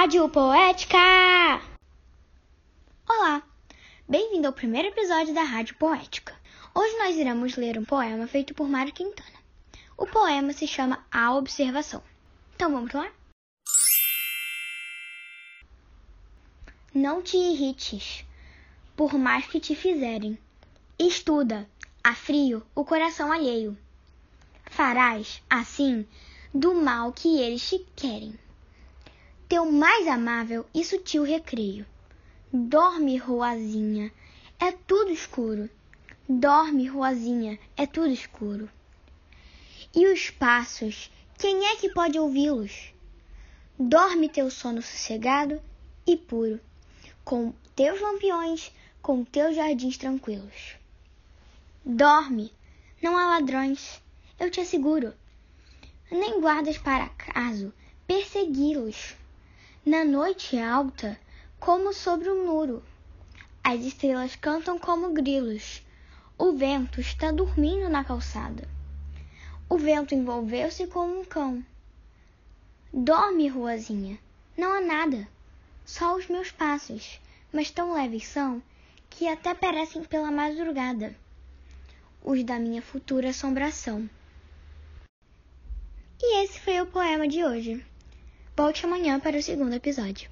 Rádio Poética! Olá! Bem-vindo ao primeiro episódio da Rádio Poética. Hoje nós iremos ler um poema feito por Mário Quintana. O poema se chama A Observação. Então vamos lá? Não te irrites, por mais que te fizerem. Estuda, a frio, o coração alheio. Farás, assim, do mal que eles te querem teu mais amável e sutil recreio. Dorme, ruazinha, é tudo escuro. Dorme, ruazinha, é tudo escuro. E os passos, quem é que pode ouvi-los? Dorme teu sono sossegado e puro, com teus lampiões, com teus jardins tranquilos. Dorme, não há ladrões, eu te asseguro, nem guardas para acaso persegui-los na noite alta, como sobre um muro. As estrelas cantam como grilos. O vento está dormindo na calçada. O vento envolveu-se como um cão. Dorme, ruazinha, não há nada, só os meus passos, mas tão leves são que até parecem pela madrugada, os da minha futura assombração. E esse foi o poema de hoje. Volte amanhã para o segundo episódio.